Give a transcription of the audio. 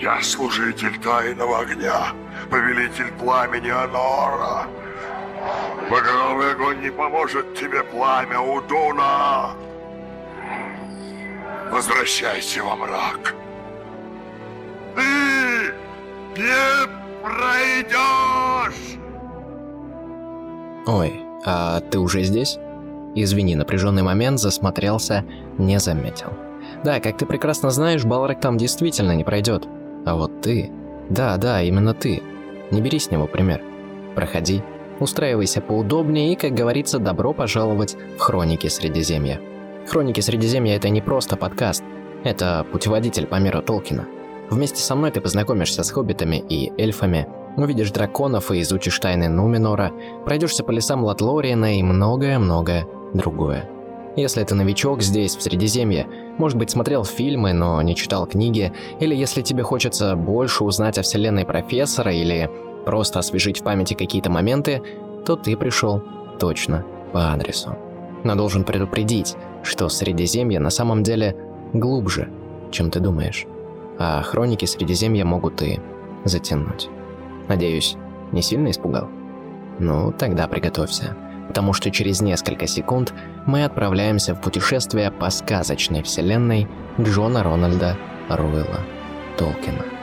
Я служитель тайного огня, повелитель пламени Анора. Багровый огонь не поможет тебе, пламя Удуна. Возвращайся во мрак. Ты не пройдешь! Ой, а ты уже здесь? Извини, напряженный момент засмотрелся, не заметил. Да, как ты прекрасно знаешь, Балрак там действительно не пройдет. А вот ты... Да, да, именно ты. Не бери с него пример. Проходи, устраивайся поудобнее и, как говорится, добро пожаловать в Хроники Средиземья. Хроники Средиземья – это не просто подкаст, это путеводитель по миру Толкина. Вместе со мной ты познакомишься с хоббитами и эльфами, увидишь драконов и изучишь тайны Нуменора, пройдешься по лесам Латлориена и многое-многое другое. Если ты новичок здесь, в Средиземье, может быть, смотрел фильмы, но не читал книги, или если тебе хочется больше узнать о вселенной профессора, или просто освежить в памяти какие-то моменты, то ты пришел точно по адресу. Но должен предупредить, что Средиземье на самом деле глубже, чем ты думаешь. А хроники Средиземья могут и затянуть. Надеюсь, не сильно испугал? Ну, тогда приготовься потому что через несколько секунд мы отправляемся в путешествие по сказочной вселенной Джона Рональда Руэлла Толкина.